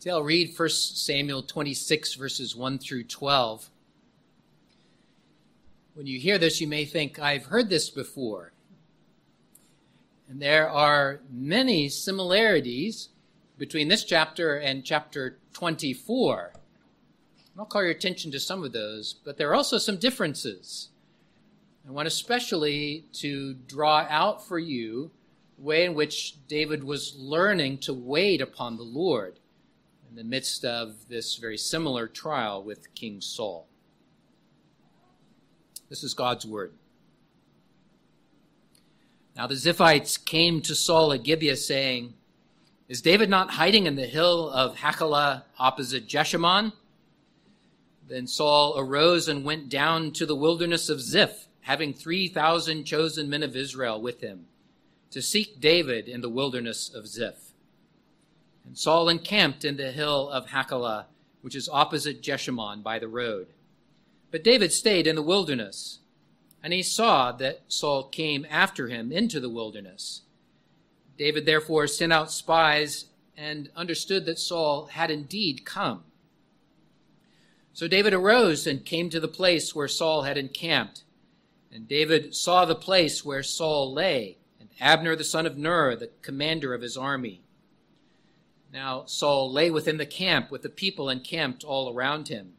Today I'll read 1 Samuel 26, verses 1 through 12. When you hear this, you may think, I've heard this before. And there are many similarities between this chapter and chapter 24. I'll call your attention to some of those, but there are also some differences. I want especially to draw out for you the way in which David was learning to wait upon the Lord in the midst of this very similar trial with King Saul. This is God's word. Now the Ziphites came to Saul at Gibeah, saying, Is David not hiding in the hill of Hachilah opposite Jeshimon? Then Saul arose and went down to the wilderness of Ziph, having 3,000 chosen men of Israel with him, to seek David in the wilderness of Ziph. And Saul encamped in the hill of Hachilah, which is opposite Jeshimon by the road. But David stayed in the wilderness, and he saw that Saul came after him into the wilderness. David therefore sent out spies and understood that Saul had indeed come. So David arose and came to the place where Saul had encamped. And David saw the place where Saul lay, and Abner the son of Ner, the commander of his army. Now Saul lay within the camp with the people encamped all around him.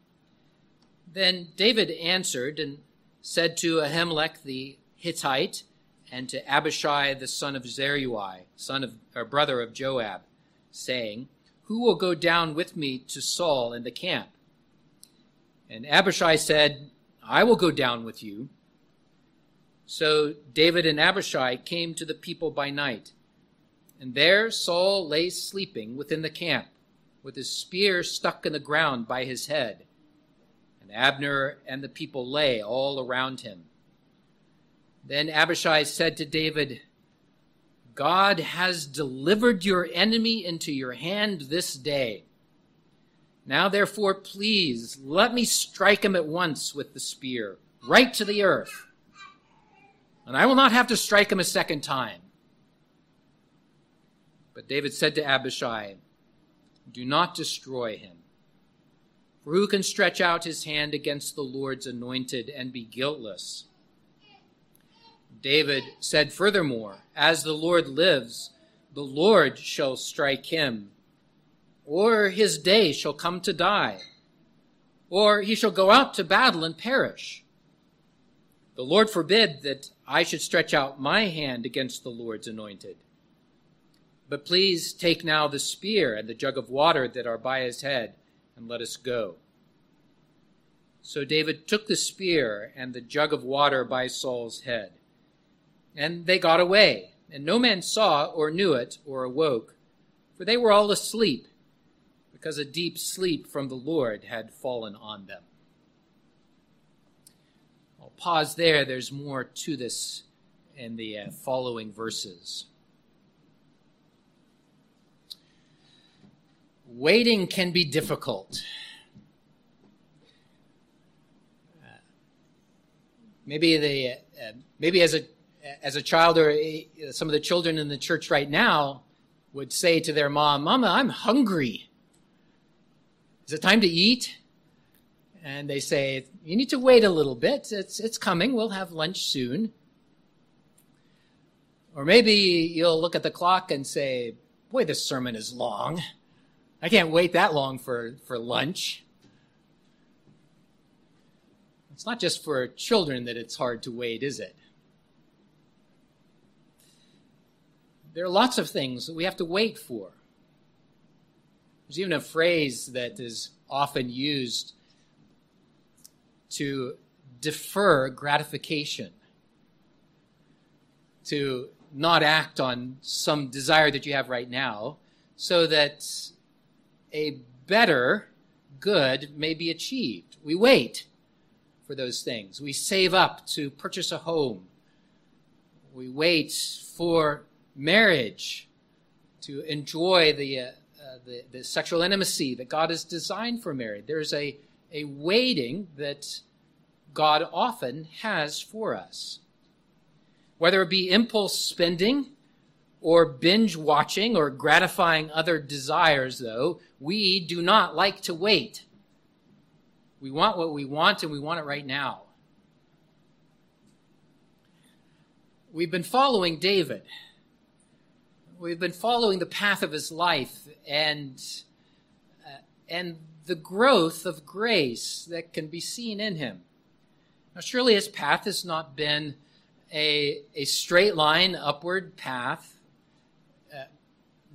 Then David answered and said to Ahimelech the Hittite and to Abishai the son of Zeruiah, son of or brother of Joab, saying, Who will go down with me to Saul in the camp? And Abishai said, I will go down with you. So David and Abishai came to the people by night and there Saul lay sleeping within the camp, with his spear stuck in the ground by his head. And Abner and the people lay all around him. Then Abishai said to David, God has delivered your enemy into your hand this day. Now, therefore, please let me strike him at once with the spear, right to the earth. And I will not have to strike him a second time. But David said to Abishai, Do not destroy him. For who can stretch out his hand against the Lord's anointed and be guiltless? David said furthermore, As the Lord lives, the Lord shall strike him, or his day shall come to die, or he shall go out to battle and perish. The Lord forbid that I should stretch out my hand against the Lord's anointed. But please take now the spear and the jug of water that are by his head, and let us go. So David took the spear and the jug of water by Saul's head. And they got away, and no man saw or knew it or awoke, for they were all asleep, because a deep sleep from the Lord had fallen on them. I'll pause there. There's more to this in the uh, following verses. Waiting can be difficult. Uh, maybe the uh, maybe as a as a child or a, uh, some of the children in the church right now would say to their mom, "Mama, I'm hungry. Is it time to eat?" And they say, "You need to wait a little bit. It's it's coming. We'll have lunch soon." Or maybe you'll look at the clock and say, "Boy, this sermon is long." I can't wait that long for, for lunch. It's not just for children that it's hard to wait, is it? There are lots of things that we have to wait for. There's even a phrase that is often used to defer gratification, to not act on some desire that you have right now, so that a better good may be achieved. We wait for those things. We save up to purchase a home. We wait for marriage to enjoy the, uh, uh, the, the, sexual intimacy that God has designed for marriage. There's a, a waiting that God often has for us. Whether it be impulse spending or binge watching or gratifying other desires, though, we do not like to wait. We want what we want and we want it right now. We've been following David. We've been following the path of his life and, uh, and the growth of grace that can be seen in him. Now, surely his path has not been a, a straight line upward path.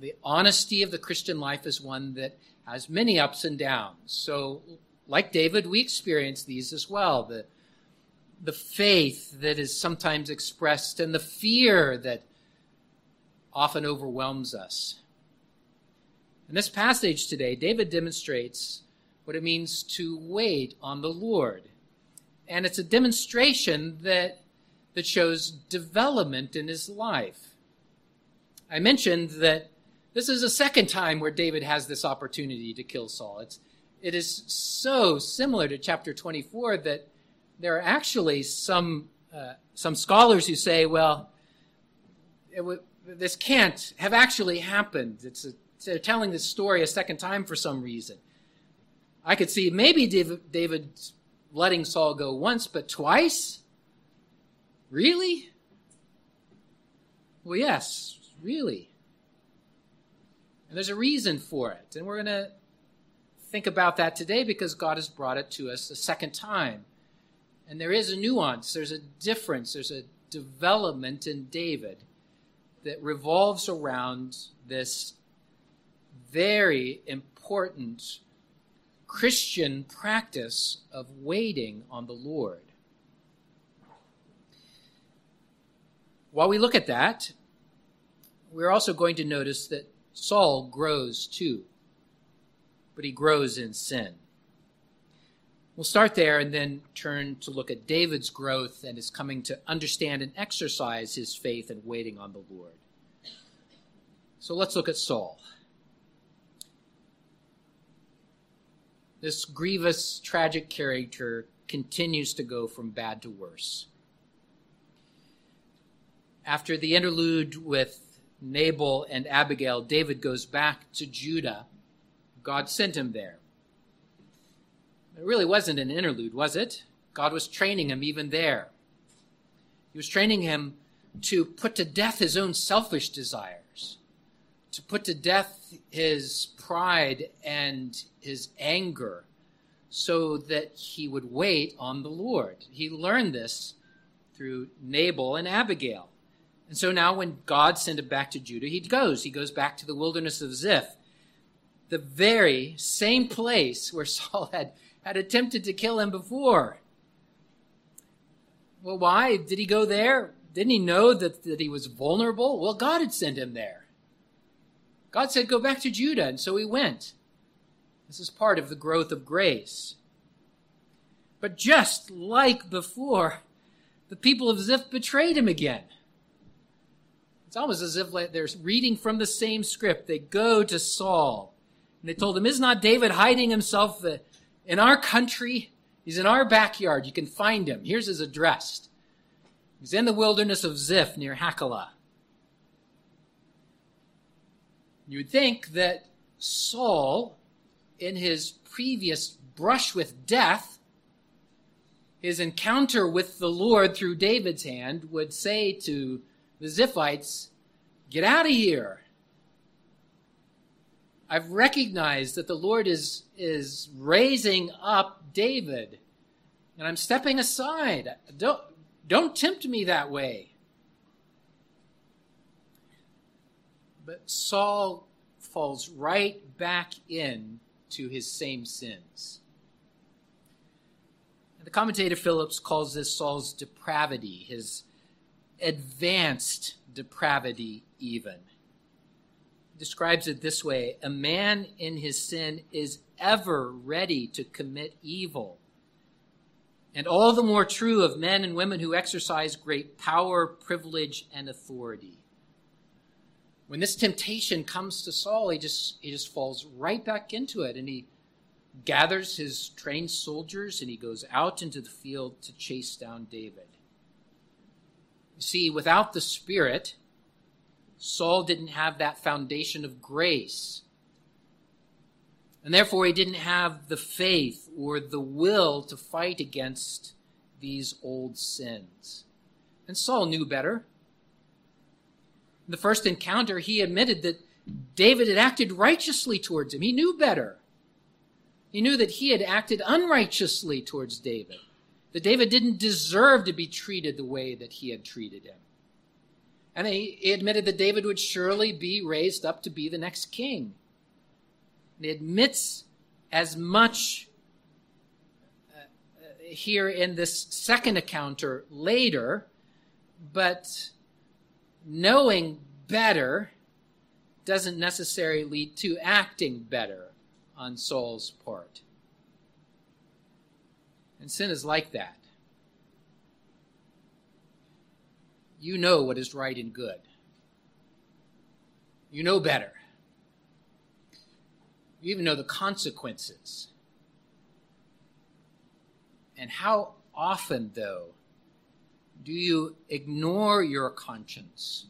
The honesty of the Christian life is one that has many ups and downs. So, like David, we experience these as well. The, the faith that is sometimes expressed and the fear that often overwhelms us. In this passage today, David demonstrates what it means to wait on the Lord. And it's a demonstration that, that shows development in his life. I mentioned that this is the second time where David has this opportunity to kill Saul. It's, it is so similar to chapter 24 that there are actually some, uh, some scholars who say, well, w- this can't have actually happened. It's a, they're telling this story a second time for some reason. I could see maybe David, David letting Saul go once, but twice? Really? Well, yes, really. And there's a reason for it. And we're going to think about that today because God has brought it to us a second time. And there is a nuance, there's a difference, there's a development in David that revolves around this very important Christian practice of waiting on the Lord. While we look at that, we're also going to notice that Saul grows too, but he grows in sin. We'll start there and then turn to look at David's growth and his coming to understand and exercise his faith and waiting on the Lord. So let's look at Saul. This grievous, tragic character continues to go from bad to worse. After the interlude with Nabal and Abigail, David goes back to Judah. God sent him there. It really wasn't an interlude, was it? God was training him even there. He was training him to put to death his own selfish desires, to put to death his pride and his anger so that he would wait on the Lord. He learned this through Nabal and Abigail. And so now, when God sent him back to Judah, he goes. He goes back to the wilderness of Ziph, the very same place where Saul had, had attempted to kill him before. Well, why did he go there? Didn't he know that, that he was vulnerable? Well, God had sent him there. God said, Go back to Judah. And so he went. This is part of the growth of grace. But just like before, the people of Ziph betrayed him again. It's almost as if they're reading from the same script. They go to Saul and they told him, Is not David hiding himself uh, in our country? He's in our backyard. You can find him. Here's his address. He's in the wilderness of Ziph near Hachilah. You would think that Saul, in his previous brush with death, his encounter with the Lord through David's hand, would say to the Ziphites, Get out of here. I've recognized that the Lord is, is raising up David, and I'm stepping aside. Don't, don't tempt me that way. But Saul falls right back in to his same sins. The commentator Phillips calls this Saul's depravity, his advanced depravity, even. Describes it this way A man in his sin is ever ready to commit evil. And all the more true of men and women who exercise great power, privilege, and authority when this temptation comes to Saul, he just he just falls right back into it and he gathers his trained soldiers and he goes out into the field to chase down David. You see, without the Spirit, Saul didn't have that foundation of grace. And therefore, he didn't have the faith or the will to fight against these old sins. And Saul knew better. In the first encounter, he admitted that David had acted righteously towards him. He knew better. He knew that he had acted unrighteously towards David, that David didn't deserve to be treated the way that he had treated him. And he, he admitted that David would surely be raised up to be the next king. And he admits as much uh, here in this second encounter later, but knowing better doesn't necessarily lead to acting better on Saul's part. And sin is like that. You know what is right and good. You know better. You even know the consequences. And how often, though, do you ignore your conscience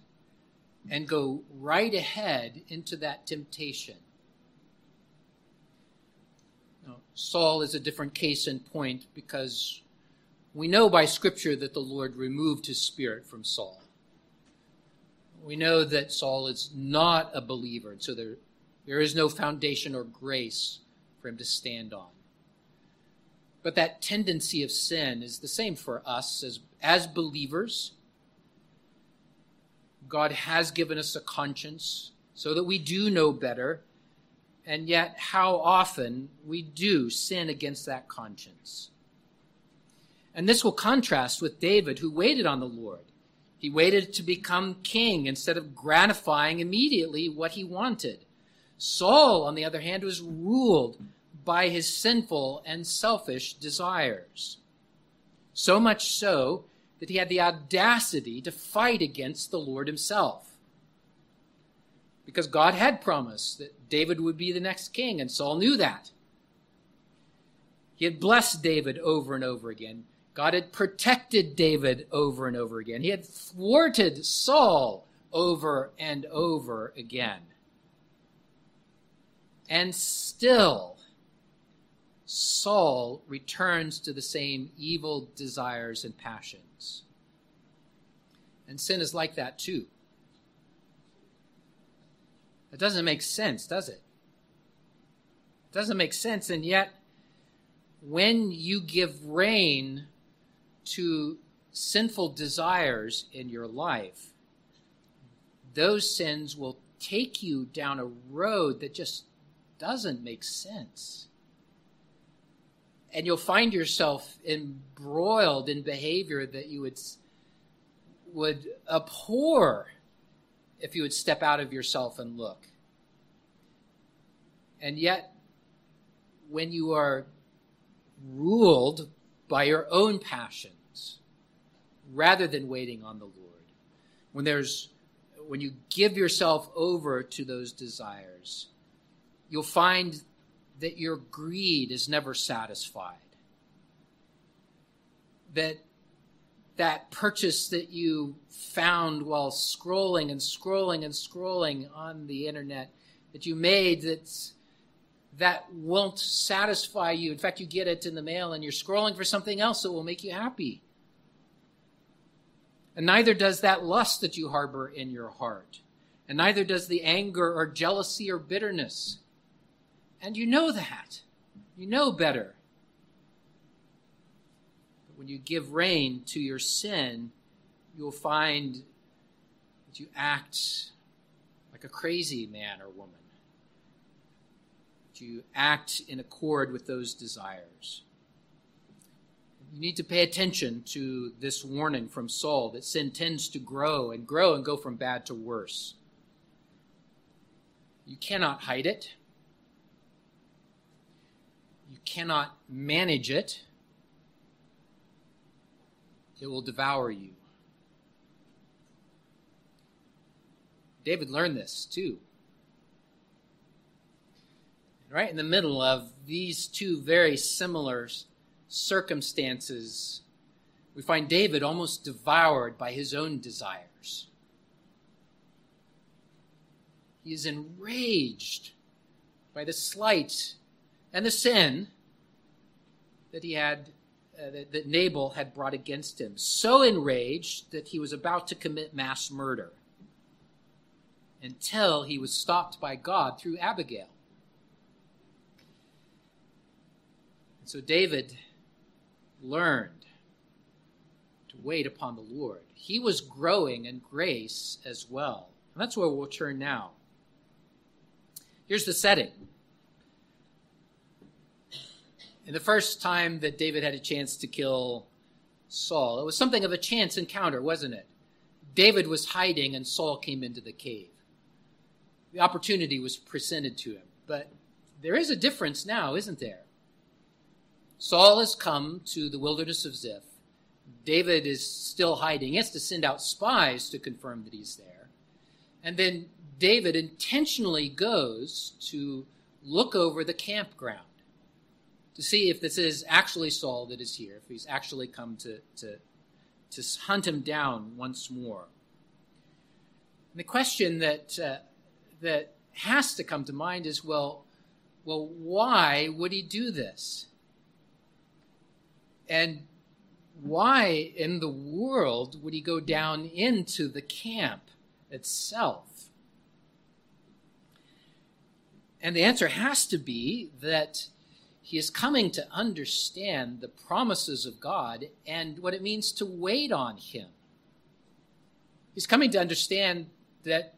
and go right ahead into that temptation? Saul is a different case in point because we know by Scripture that the Lord removed his spirit from Saul. We know that Saul is not a believer, and so there, there is no foundation or grace for him to stand on. But that tendency of sin is the same for us as, as believers. God has given us a conscience so that we do know better, and yet how often we do sin against that conscience. And this will contrast with David, who waited on the Lord. He waited to become king instead of gratifying immediately what he wanted. Saul, on the other hand, was ruled by his sinful and selfish desires. So much so that he had the audacity to fight against the Lord himself. Because God had promised that David would be the next king, and Saul knew that. He had blessed David over and over again. God had protected David over and over again. He had thwarted Saul over and over again. And still, Saul returns to the same evil desires and passions. And sin is like that too. It doesn't make sense, does it? It doesn't make sense, and yet, when you give rein to sinful desires in your life, those sins will take you down a road that just doesn't make sense. And you'll find yourself embroiled in behavior that you would, would abhor if you would step out of yourself and look. And yet, when you are ruled by your own passions rather than waiting on the Lord, when there's when you give yourself over to those desires, you'll find that your greed is never satisfied. That that purchase that you found while scrolling and scrolling and scrolling on the internet that you made that's that won't satisfy you. In fact, you get it in the mail and you're scrolling for something else that will make you happy. And neither does that lust that you harbor in your heart. And neither does the anger or jealousy or bitterness. And you know that. You know better. When you give rein to your sin, you'll find that you act like a crazy man or woman. You act in accord with those desires. You need to pay attention to this warning from Saul that sin tends to grow and grow and go from bad to worse. You cannot hide it You cannot manage it, it will devour you. David learned this too. Right in the middle of these two very similar circumstances, we find David almost devoured by his own desires. He is enraged by the slight and the sin that he had uh, that, that Nabal had brought against him. So enraged that he was about to commit mass murder until he was stopped by God through Abigail. And so David learned to wait upon the Lord. He was growing in grace as well. And that's where we'll turn now. Here's the setting. In the first time that David had a chance to kill Saul, it was something of a chance encounter, wasn't it? David was hiding and Saul came into the cave. The opportunity was presented to him. But there is a difference now, isn't there? Saul has come to the wilderness of Ziph. David is still hiding. He has to send out spies to confirm that he's there. And then David intentionally goes to look over the campground to see if this is actually Saul that is here, if he's actually come to, to, to hunt him down once more. And the question that, uh, that has to come to mind is well, well, why would he do this? And why in the world would he go down into the camp itself? And the answer has to be that he is coming to understand the promises of God and what it means to wait on him. He's coming to understand that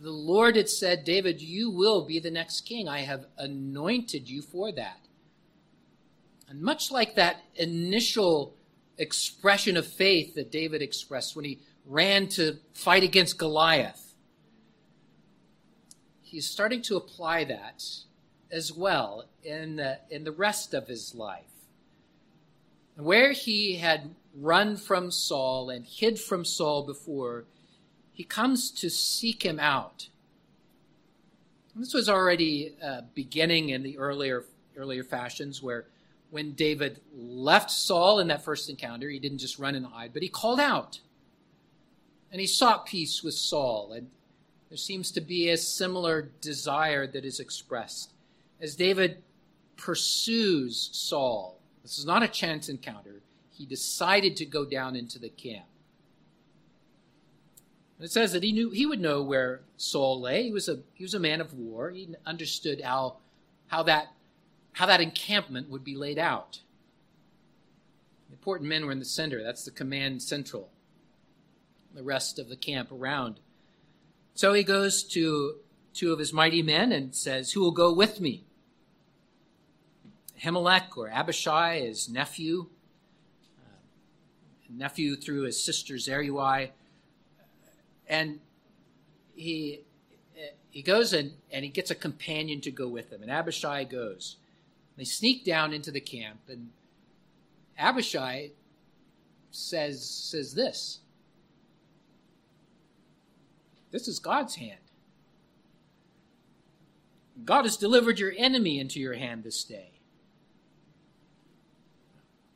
the Lord had said, David, you will be the next king. I have anointed you for that. And much like that initial expression of faith that David expressed when he ran to fight against Goliath, he's starting to apply that as well in the, in the rest of his life. Where he had run from Saul and hid from Saul before, he comes to seek him out. This was already uh, beginning in the earlier earlier fashions where when David left Saul in that first encounter, he didn't just run and hide, but he called out. And he sought peace with Saul. And there seems to be a similar desire that is expressed. As David pursues Saul, this is not a chance encounter, he decided to go down into the camp. And it says that he knew he would know where Saul lay. He was a he was a man of war. He understood how how that how that encampment would be laid out. The important men were in the center. That's the command central. The rest of the camp around. So he goes to two of his mighty men and says, Who will go with me? Ahimelech or Abishai, his nephew, uh, nephew through his sister Zeruiah. And he, he goes and, and he gets a companion to go with him. And Abishai goes. They sneak down into the camp, and Abishai says, says this This is God's hand. God has delivered your enemy into your hand this day.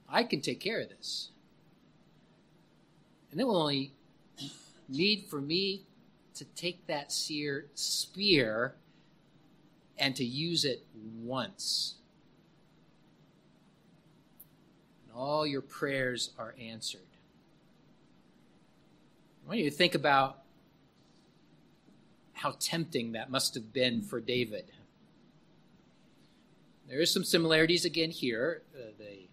I can take care of this. And it will only need for me to take that seer spear and to use it once. And all your prayers are answered. I want you to think about how tempting that must have been for David. There is some similarities again here. Uh, the,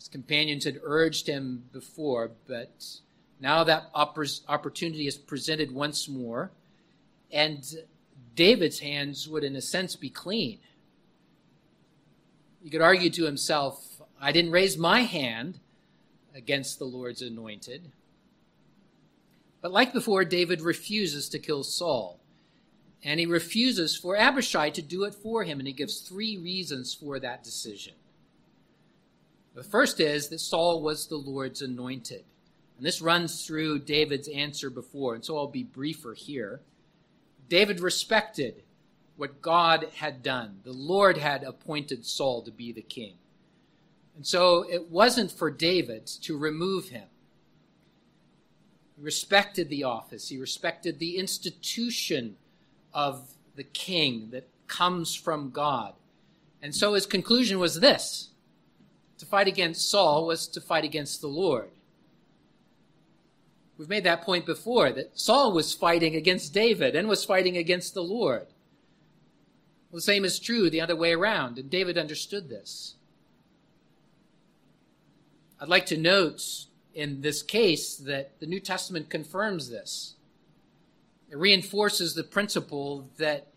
his companions had urged him before, but now that opportunity is presented once more, and David's hands would, in a sense, be clean. He could argue to himself, I didn't raise my hand against the Lord's anointed. But like before, David refuses to kill Saul. And he refuses for Abishai to do it for him. And he gives three reasons for that decision. The first is that Saul was the Lord's anointed. And this runs through David's answer before. And so I'll be briefer here. David respected what God had done. The Lord had appointed Saul to be the king. And so it wasn't for David to remove him. He respected the office, he respected the institution of the king that comes from God. And so his conclusion was this to fight against Saul was to fight against the Lord. We've made that point before that Saul was fighting against David and was fighting against the Lord. Well, the same is true the other way around, and David understood this. I'd like to note in this case that the New Testament confirms this. It reinforces the principle that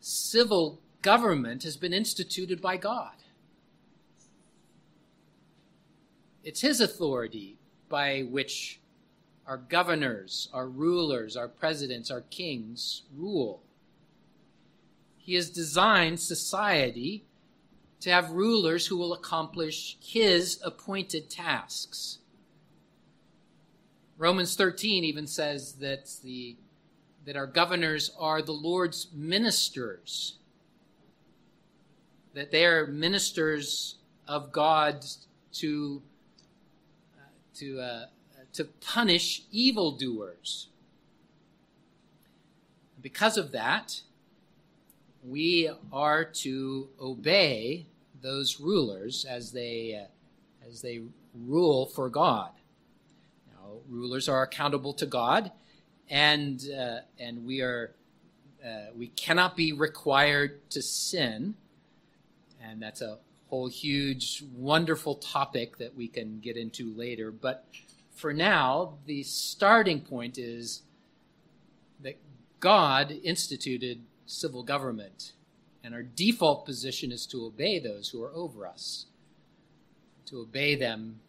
civil government has been instituted by God. It's His authority by which our governors, our rulers, our presidents, our kings rule. He has designed society to have rulers who will accomplish His appointed tasks. Romans 13 even says that the that our governors are the Lord's ministers, that they are ministers of God to, to, uh, to punish evildoers. Because of that, we are to obey those rulers as they, uh, as they rule for God. Now, rulers are accountable to God and uh, and we are uh, we cannot be required to sin, and that's a whole huge wonderful topic that we can get into later. But for now, the starting point is that God instituted civil government, and our default position is to obey those who are over us, to obey them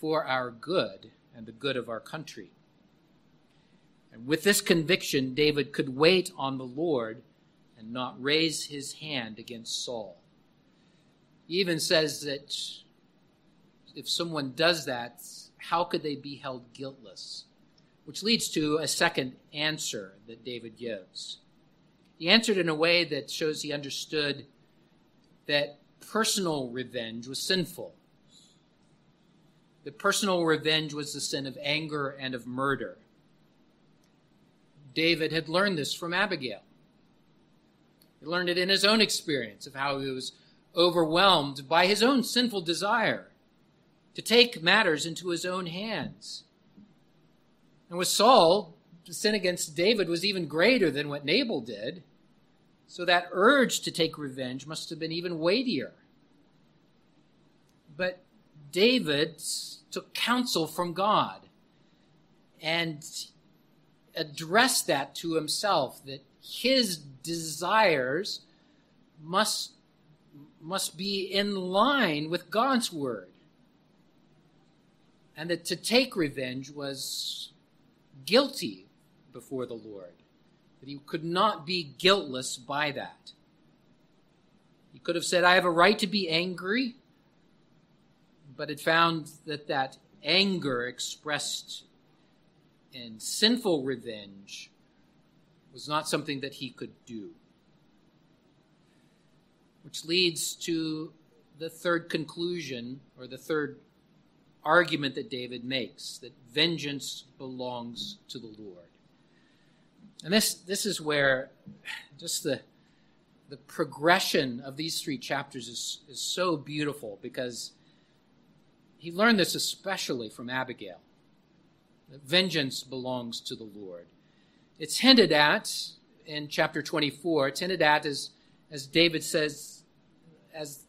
for our good and the good of our country. And with this conviction, David could wait on the Lord and not raise his hand against Saul. He even says that if someone does that, how could they be held guiltless? Which leads to a second answer that David gives. He answered in a way that shows he understood that personal revenge was sinful. That personal revenge was the sin of anger and of murder. David had learned this from Abigail. He learned it in his own experience of how he was overwhelmed by his own sinful desire to take matters into his own hands. And with Saul, the sin against David was even greater than what Nabal did. So that urge to take revenge must have been even weightier. But David took counsel from God. And addressed that to himself that his desires must must be in line with God's word. And that to take revenge was guilty before the Lord. That he could not be guiltless by that. He could have said, I have a right to be angry, but had found that that anger expressed in sinful revenge was not something that he could do. Which leads to the third conclusion, or the third argument that David makes that vengeance belongs to the Lord. And this, this is where just the, the progression of these three chapters is, is so beautiful because he learned this especially from Abigail. Vengeance belongs to the Lord. It's hinted at in chapter 24. It's hinted at as, as David says, as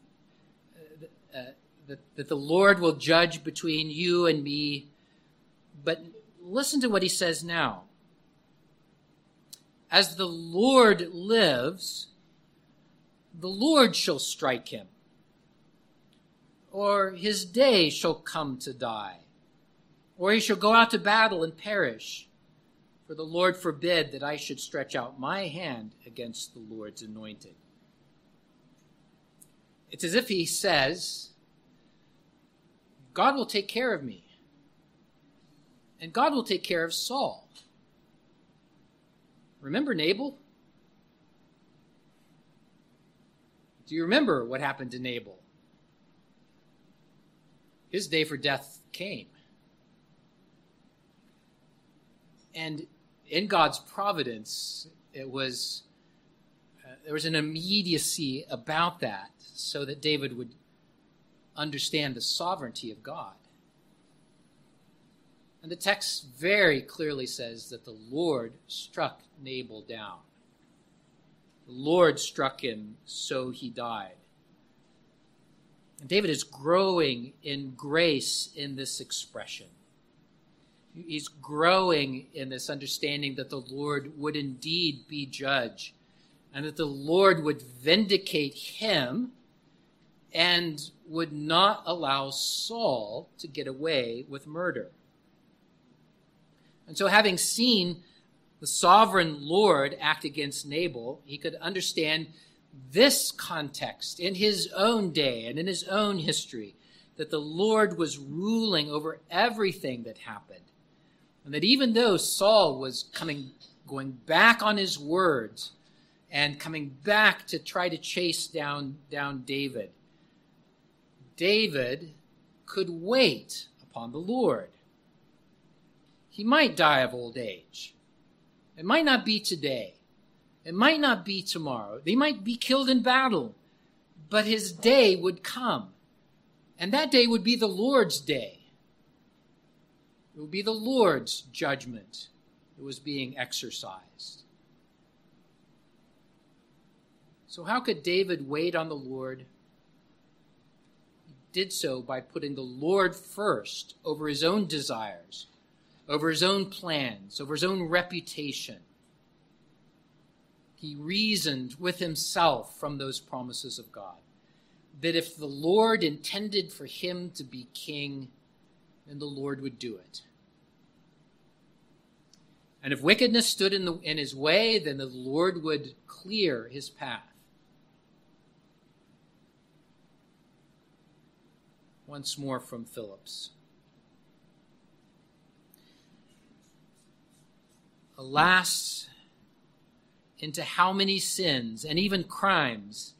uh, uh, that, that the Lord will judge between you and me. But listen to what he says now. As the Lord lives, the Lord shall strike him, or his day shall come to die or he shall go out to battle and perish. For the Lord forbid that I should stretch out my hand against the Lord's anointed. It's as if he says, God will take care of me. And God will take care of Saul. Remember Nabal? Do you remember what happened to Nabal? His day for death came. And in God's providence, It was uh, there was an immediacy about that, so that David would understand the sovereignty of God. And the text very clearly says that the Lord struck Nabal down. The Lord struck him, so he died. And David is growing in grace in this expression. He's growing in this understanding that the Lord would indeed be judge and that the Lord would vindicate him and would not allow Saul to get away with murder. And so, having seen the sovereign Lord act against Nabal, he could understand this context in his own day and in his own history that the Lord was ruling over everything that happened. And that even though Saul was coming, going back on his words and coming back to try to chase down, down David, David could wait upon the Lord. He might die of old age. It might not be today. It might not be tomorrow. They might be killed in battle. But his day would come. And that day would be the Lord's day. It would be the Lord's judgment that was being exercised. So, how could David wait on the Lord? Did so by putting the Lord first over his own desires over his own plans, over his own reputation. He reasoned with himself from those promises of God that if the Lord intended for him to be king, then the Lord would do it. And if wickedness stood in, the, in his way, then the Lord would clear his path. Once more from Phillips. Alas, into how many sins and even crimes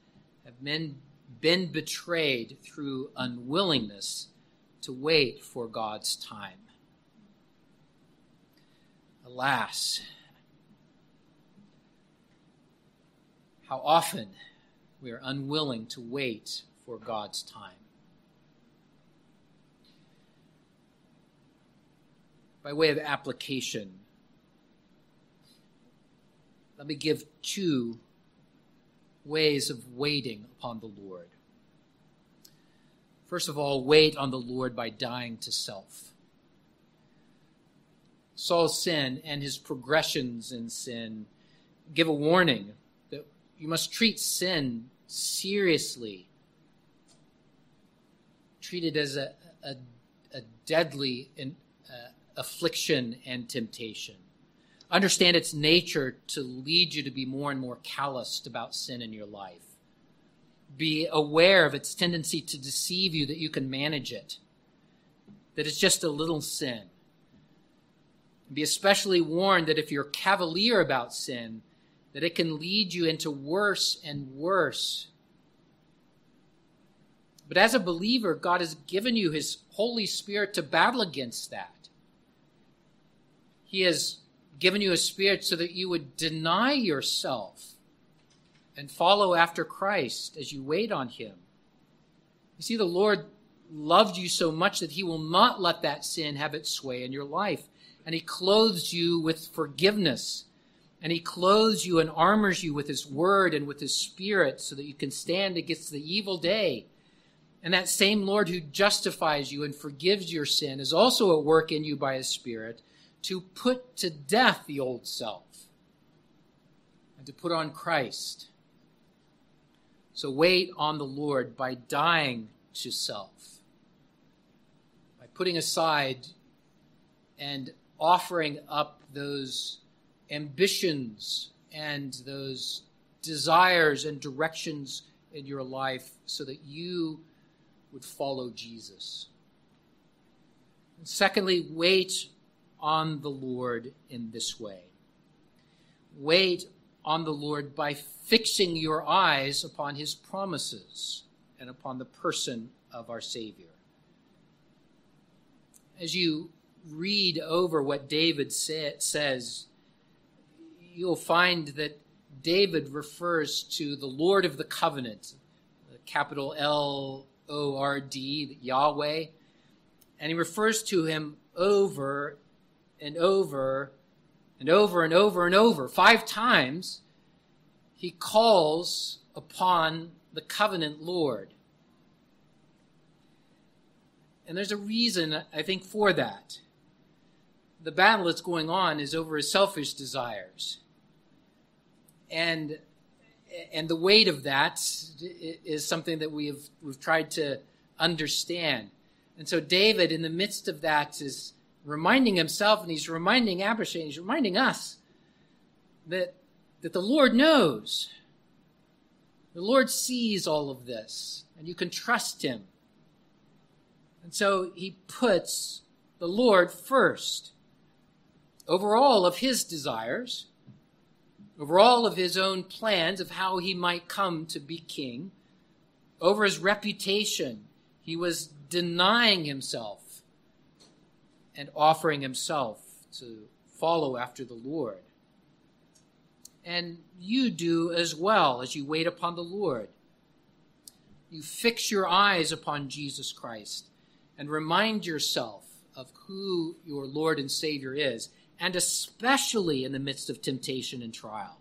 have men been betrayed through unwillingness to wait for God's time. Alas, how often we are unwilling to wait for God's time. By way of application, let me give two ways of waiting upon the Lord. First of all, wait on the Lord by dying to self. Saul's sin and his progressions in sin give a warning that you must treat sin seriously, treat it as a, a, a deadly uh, affliction and temptation understand its nature to lead you to be more and more calloused about sin in your life. Be aware of its tendency to deceive you that you can manage it, that it's just a little sin. Be especially warned that if you're cavalier about sin, that it can lead you into worse and worse. But as a believer, God has given you His Holy Spirit to battle against that. He has given you a spirit so that you would deny yourself and follow after Christ as you wait on him. You see, the Lord loved you so much that he will not let that sin have its sway in your life. And he clothes you with forgiveness. And he clothes you and armors you with his word and with his spirit so that you can stand against the evil day. And that same Lord who justifies you and forgives your sin is also at work in you by his spirit to put to death the old self and to put on Christ. So wait on the Lord by dying to self, by putting aside and offering up those ambitions and those desires and directions in your life so that you would follow Jesus. And secondly, wait on the Lord in this way. Wait on the Lord by fixing your eyes upon his promises and upon the person of our Savior. As you read over what David say, says, you'll find that David refers to the Lord of the covenant, the capital L O R D, Yahweh, and he refers to him over and over and over and over and over. Five times he calls upon the covenant Lord. And there's a reason, I think, for that. The battle that's going on is over his selfish desires. And and the weight of that is something that we've we've tried to understand. And so David, in the midst of that, is reminding himself and he's reminding Abishai, he's reminding us that that the Lord knows. The Lord sees all of this, and you can trust him. And so he puts the Lord first over all of his desires over all of his own plans of how he might come to be king, over his reputation. He was denying himself and offering himself to follow after the Lord. And you do as well as you wait upon the Lord. You fix your eyes upon Jesus Christ and remind yourself of who your Lord and Savior is and especially in the midst of temptation and trial.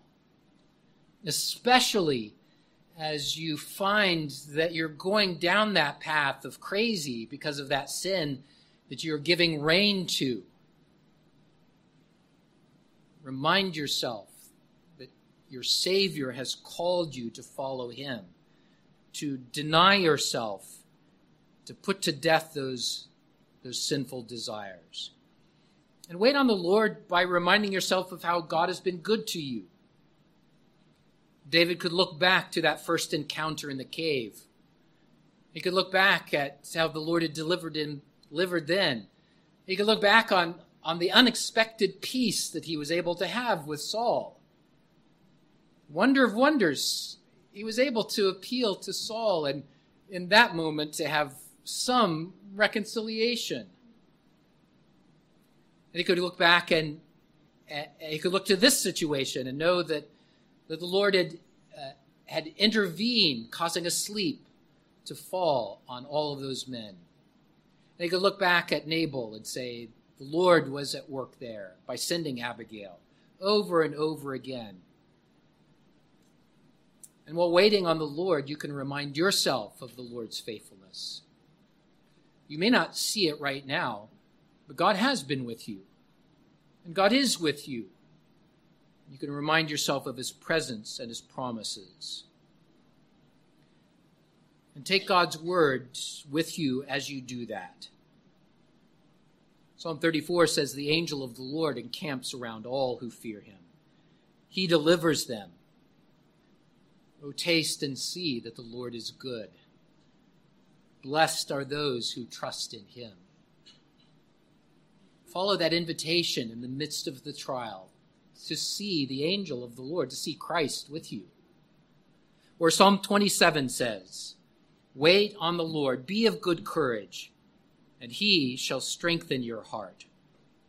Especially as you find that you're going down that path of crazy because of that sin that you're giving rein to. Remind yourself that your Savior has called you to follow Him, to deny yourself, to put to death those, those sinful desires. And wait on the Lord by reminding yourself of how God has been good to you. David could look back to that first encounter in the cave. He could look back at how the Lord had delivered him, delivered then. He could look back on, on the unexpected peace that he was able to have with Saul. Wonder of wonders, he was able to appeal to Saul and in that moment to have some reconciliation. And he could look back and, and he could look to this situation and know that, that the Lord had, uh, had intervened, causing a sleep to fall on all of those men. He could look back at Nabal and say, the Lord was at work there by sending Abigail over and over again. And while waiting on the Lord, you can remind yourself of the Lord's faithfulness. You may not see it right now, but God has been with you, and God is with you. You can remind yourself of his presence and his promises. And take God's word with you as you do that. Psalm 34 says, The angel of the Lord encamps around all who fear him. He delivers them. O taste and see that the Lord is good. Blessed are those who trust in him. Follow that invitation in the midst of the trial to see the angel of the Lord, to see Christ with you. Or Psalm 27 says, Wait on the Lord, be of good courage, and he shall strengthen your heart.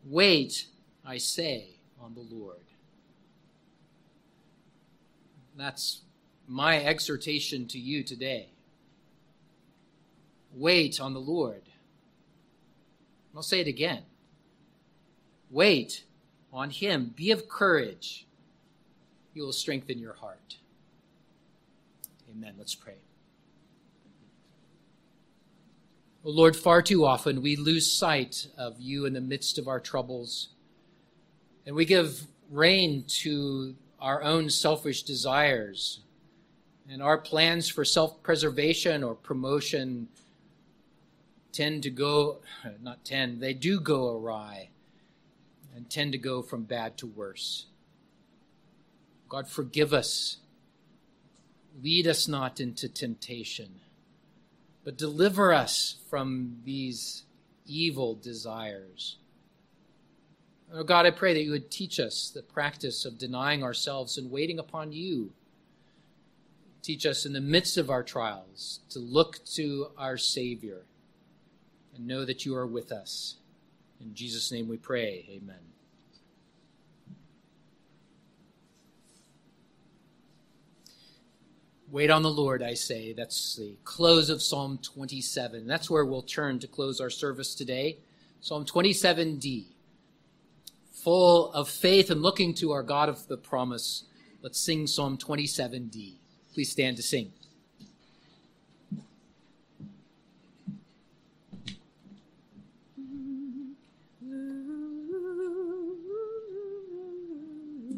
Wait, I say, on the Lord. That's my exhortation to you today. Wait on the Lord. I'll say it again. Wait on him. Be of courage. He will strengthen your heart. Amen. Let's pray. Oh Lord, far too often we lose sight of you in the midst of our troubles, and we give rein to our own selfish desires, and our plans for self preservation or promotion tend to go, not tend, they do go awry and tend to go from bad to worse. God, forgive us. Lead us not into temptation, but deliver us from these evil desires. Oh God, I pray that you would teach us the practice of denying ourselves and waiting upon you. Teach us in the midst of our trials to look to our Savior and know that you are with us. In Jesus' name we pray. Amen. Wait on the Lord, I say. That's the close of Psalm 27. That's where we'll turn to close our service today. Psalm 27d. Full of faith and looking to our God of the promise, let's sing Psalm 27d. Please stand to sing.